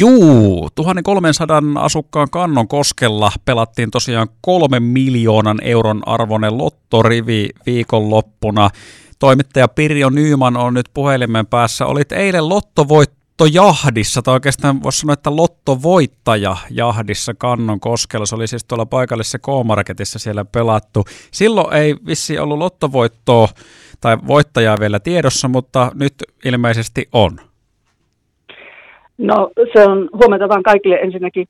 Juu, 1300 asukkaan kannon koskella pelattiin tosiaan kolme miljoonan euron arvoinen lottorivi viikonloppuna. Toimittaja Pirjo Nyyman on nyt puhelimen päässä. Olit eilen lottovoittojahdissa, tai oikeastaan voisi sanoa, että lottovoittaja jahdissa kannon koskella. Se oli siis tuolla paikallisessa K-Marketissa siellä pelattu. Silloin ei vissi ollut lottovoittoa tai voittajaa vielä tiedossa, mutta nyt ilmeisesti on. No se on huomenta vaan kaikille ensinnäkin.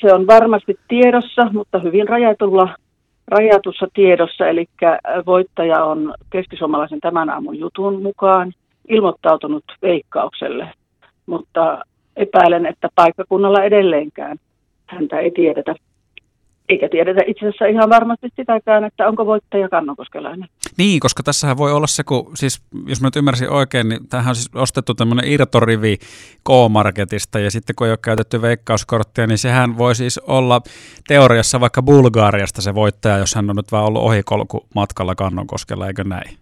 Se on varmasti tiedossa, mutta hyvin rajatulla, rajatussa tiedossa. Eli voittaja on keskisuomalaisen tämän aamun jutun mukaan ilmoittautunut veikkaukselle. Mutta epäilen, että paikkakunnalla edelleenkään häntä ei tiedetä. Eikä tiedetä itse asiassa ihan varmasti sitäkään, että onko voittaja kannokoskelainen. Niin, koska tässähän voi olla se, kun siis, jos mä nyt ymmärsin oikein, niin tähän on siis ostettu tämmöinen irtorivi K-Marketista, ja sitten kun ei ole käytetty veikkauskorttia, niin sehän voi siis olla teoriassa vaikka Bulgaariasta se voittaja, jos hän on nyt vaan ollut ohikolku matkalla Kannonkoskella, eikö näin?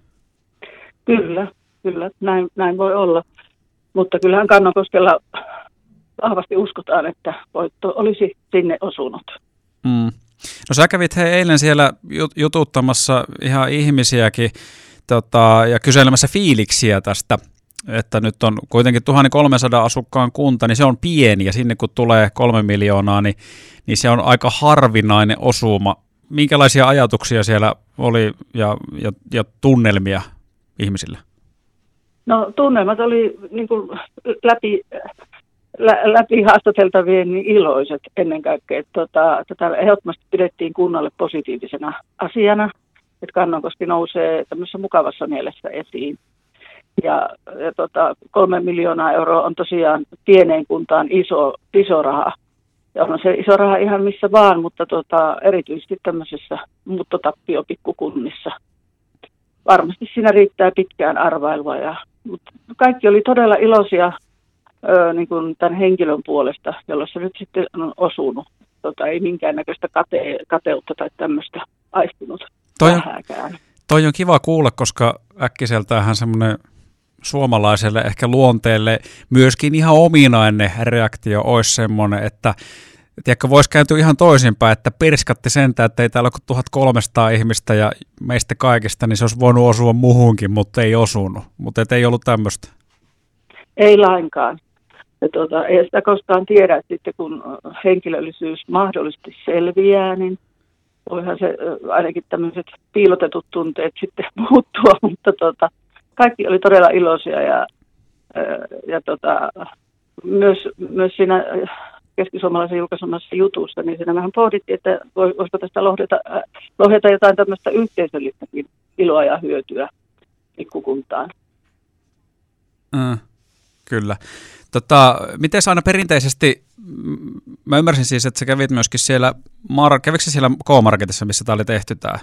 Kyllä, kyllä, näin, näin voi olla. Mutta kyllähän Kannonkoskella vahvasti uskotaan, että voitto olisi sinne osunut. Mm. No sä kävit he eilen siellä jututtamassa ihan ihmisiäkin tota, ja kyselemässä fiiliksiä tästä, että nyt on kuitenkin 1300 asukkaan kunta, niin se on pieni ja sinne kun tulee kolme miljoonaa, niin, niin se on aika harvinainen osuma. Minkälaisia ajatuksia siellä oli ja, ja, ja tunnelmia ihmisillä? No tunnelmat oli niin kuin läpi läpi haastateltavien niin iloiset ennen kaikkea. Tota, tätä ehdottomasti pidettiin kunnalle positiivisena asiana, että Kannonkoski nousee tämmöisessä mukavassa mielessä esiin. Ja, ja tota, kolme miljoonaa euroa on tosiaan pieneen kuntaan iso, iso raha. Ja on se iso raha ihan missä vaan, mutta tota, erityisesti tämmöisessä muuttotappio-pikkukunnissa. Varmasti siinä riittää pitkään arvailua. Ja, mutta kaikki oli todella iloisia ö, niin kuin tämän henkilön puolesta, jolla se nyt sitten on osunut. Tota, ei minkäännäköistä kate, kateutta tai tämmöistä aistunut toi on, toi on kiva kuulla, koska äkkiseltäänhän semmoinen suomalaiselle ehkä luonteelle myöskin ihan ominainen reaktio olisi semmoinen, että Tiedätkö, voisi kääntyä ihan toisinpäin, että pirskatti sentään, että ei täällä ole 1300 ihmistä ja meistä kaikista, niin se olisi voinut osua muuhunkin, mutta ei osunut. Mutta ei ollut tämmöistä. Ei lainkaan. Ja tuota, ei sitä koskaan tiedä, että sitten kun henkilöllisyys mahdollisesti selviää, niin voihan se ainakin tämmöiset piilotetut tunteet sitten muuttua, mutta tuota, kaikki oli todella iloisia ja, ja tuota, myös, myös siinä keskisuomalaisen julkaisemassa jutussa, niin siinä vähän pohdittiin, että voisiko tästä lohjeta, lohjeta jotain tämmöistä yhteisöllistäkin iloa ja hyötyä pikkukuntaan. Mm, kyllä. Tota, miten aina perinteisesti, mä ymmärsin siis, että sä kävit myöskin siellä, mar, kävikö siellä K-Marketissa, missä tämä oli tehty tämä?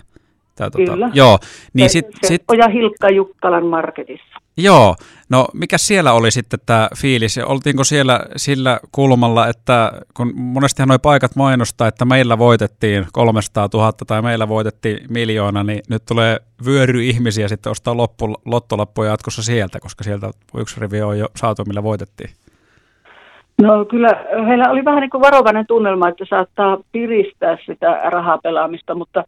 Tää, tota, Kyllä. Joo. Niin se, sit, se sit, Oja Hilkka Jukkalan marketissa. Joo. No mikä siellä oli sitten tämä fiilis? Oltiinko siellä sillä kulmalla, että kun monestihan nuo paikat mainostaa, että meillä voitettiin 300 000 tai meillä voitettiin miljoona, niin nyt tulee vyöry ihmisiä sitten ostaa loppu, lottolappuja jatkossa sieltä, koska sieltä yksi rivi on jo saatu, millä voitettiin. No kyllä heillä oli vähän niin kuin varovainen tunnelma, että saattaa piristää sitä rahapelaamista, mutta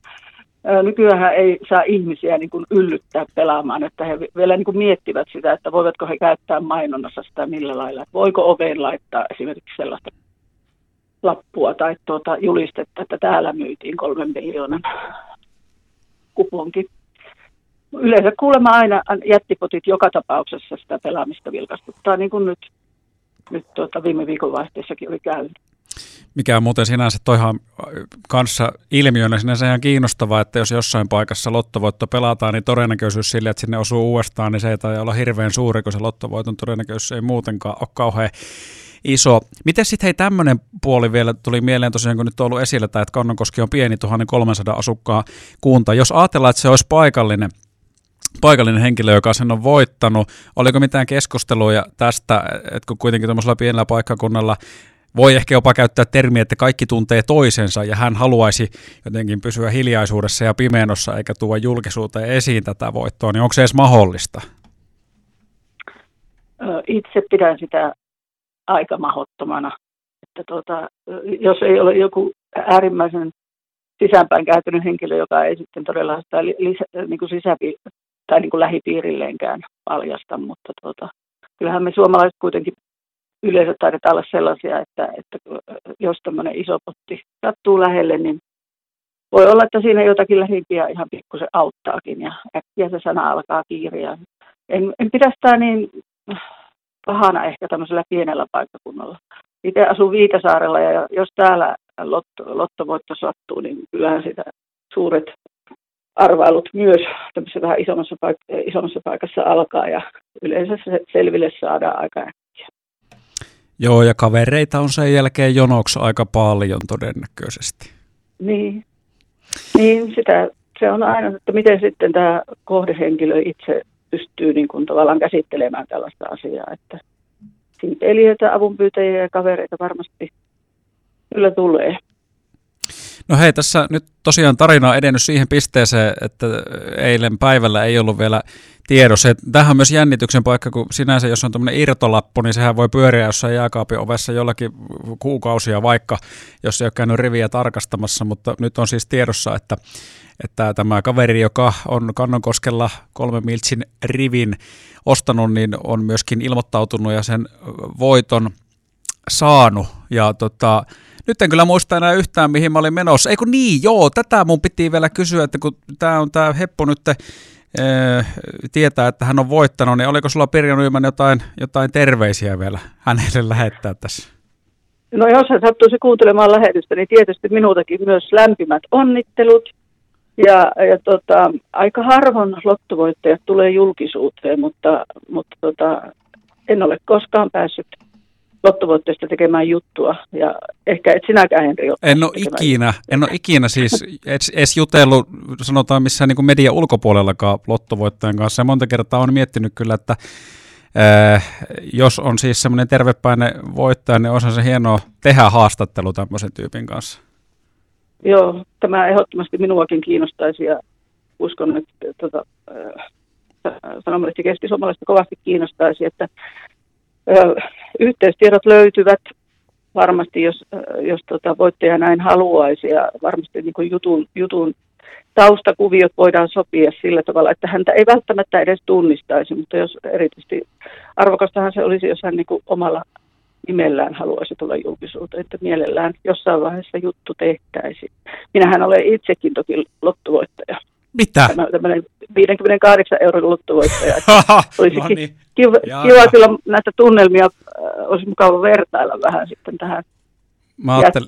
Nykyään ei saa ihmisiä niin kuin yllyttää pelaamaan, että he vielä niin kuin miettivät sitä, että voivatko he käyttää mainonnassa sitä millä lailla. Että voiko oveen laittaa esimerkiksi sellaista lappua tai tuota julistetta, että täällä myytiin kolmen miljoonan kuponki. Yleensä kuulemma aina jättipotit joka tapauksessa sitä pelaamista vilkastuttaa, niin kuin nyt, nyt tuota viime viikonvaihteessakin oli käynyt. Mikä on muuten sinänsä toihan kanssa ilmiönä sinänsä ihan kiinnostavaa, että jos jossain paikassa lottovoitto pelataan, niin todennäköisyys sille, että sinne osuu uudestaan, niin se ei tai olla hirveän suuri, kun se lottovoiton todennäköisyys ei muutenkaan ole kauhean iso. Miten sitten hei tämmöinen puoli vielä tuli mieleen tosiaan, kun nyt on ollut esillä että Kannonkoski on pieni 1300 asukkaa kunta. Jos ajatellaan, että se olisi paikallinen, paikallinen henkilö, joka sen on voittanut. Oliko mitään keskusteluja tästä, että kun kuitenkin tuollaisella pienellä paikkakunnalla voi ehkä jopa käyttää termiä, että kaikki tuntee toisensa ja hän haluaisi jotenkin pysyä hiljaisuudessa ja pimeenossa eikä tuoda julkisuuteen esiin tätä voittoa, niin onko se edes mahdollista? Itse pidän sitä aika mahottomana. Että tuota, jos ei ole joku äärimmäisen sisäänpäin kääntynyt henkilö, joka ei sitten todella sitä lisä, niin kuin sisäpi- tai niin kuin lähipiirilleenkään paljasta, mutta tuota, kyllähän me suomalaiset kuitenkin yleensä taidetaan olla sellaisia, että, että jos tämmöinen iso potti sattuu lähelle, niin voi olla, että siinä jotakin lähimpiä ihan pikkusen auttaakin ja äkkiä se sana alkaa kiiriä. En, en pidä sitä niin pahana ehkä tämmöisellä pienellä paikkakunnalla. Itse asun Viitasaarella ja jos täällä lotto, lottovoitto sattuu, niin kyllähän sitä suuret arvailut myös tämmöisessä vähän isommassa, paik- isommassa paikassa alkaa ja yleensä se selville saadaan aika äkkiä. Joo, ja kavereita on sen jälkeen jonoksi aika paljon todennäköisesti. Niin, niin sitä, se on aina, että miten sitten tämä kohdehenkilö itse pystyy niin kuin tavallaan käsittelemään tällaista asiaa, että simpeliöitä, avunpyytäjiä ja kavereita varmasti kyllä tulee. No hei, tässä nyt tosiaan tarina on edennyt siihen pisteeseen, että eilen päivällä ei ollut vielä tiedossa. Tähän on myös jännityksen paikka, kun sinänsä jos on tämmöinen irtolappu, niin sehän voi pyöriä jossain jääkaapin ovessa jollakin kuukausia vaikka, jos ei ole käynyt riviä tarkastamassa, mutta nyt on siis tiedossa, että, että tämä kaveri, joka on Kannonkoskella kolme miltsin rivin ostanut, niin on myöskin ilmoittautunut ja sen voiton saanut. Ja tota, nyt en kyllä muista enää yhtään, mihin mä olin menossa. Eikö niin, joo, tätä mun piti vielä kysyä, että kun tämä on tämä Heppo nyt äh, tietää, että hän on voittanut, niin oliko sulla Pirjo Nyyman jotain, jotain terveisiä vielä hänelle lähettää tässä? No jos hän sattuisi kuuntelemaan lähetystä, niin tietysti minultakin myös lämpimät onnittelut. Ja, ja tota, aika harvoin lottovoittajat tulee julkisuuteen, mutta, mutta tota, en ole koskaan päässyt lottovoitteesta tekemään juttua. Ja ehkä et sinäkään, Henri, ole En ole ikinä, juttua. en ole ikinä siis edes jutellut, sanotaan missään niin media ulkopuolellakaan lottovoittajan kanssa. Ja monta kertaa on miettinyt kyllä, että äh, jos on siis semmoinen tervepäinen voittaja, niin olisi se hienoa tehdä haastattelu tämmöisen tyypin kanssa. Joo, tämä ehdottomasti minuakin kiinnostaisi ja uskon, että tuota, äh, sanomalehti keski-suomalaista kovasti kiinnostaisi, että Yhteystiedot löytyvät varmasti, jos, jos tota voittaja näin haluaisi ja varmasti niin kuin jutun, jutun taustakuviot voidaan sopia sillä tavalla, että häntä ei välttämättä edes tunnistaisi, mutta jos erityisesti arvokastahan se olisi, jos hän niin kuin omalla nimellään haluaisi tulla julkisuuteen, että mielellään jossain vaiheessa juttu tehtäisiin. Minähän olen itsekin toki lottuvoittaja. Mitä? Tämä, tämmöinen 58 euron lottovoittaja. Olisi no niin. kiva, kiva kyllä näitä tunnelmia, äh, olisi mukava vertailla vähän sitten tähän Mä ajattelin,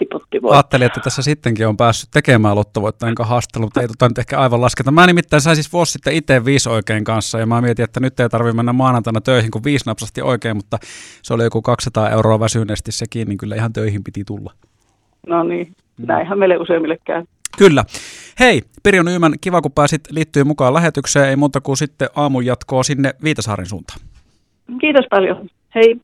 ajattelin, että tässä sittenkin on päässyt tekemään lottovoittajan haastelun, mutta ei tota nyt ehkä aivan lasketa. Mä nimittäin sain siis vuosi sitten itse viisi oikein kanssa, ja mä mietin, että nyt ei tarvitse mennä maanantaina töihin, kun viisi napsasti oikein, mutta se oli joku 200 euroa väsyneesti sekin, niin kyllä ihan töihin piti tulla. No niin, mm. näinhän meille useimmille käy. Kyllä. Hei, Pirjo Nyymän, kiva kun pääsit liittyä mukaan lähetykseen. Ei muuta kuin sitten aamun jatkoa sinne Viitasaaren suuntaan. Kiitos paljon. Hei.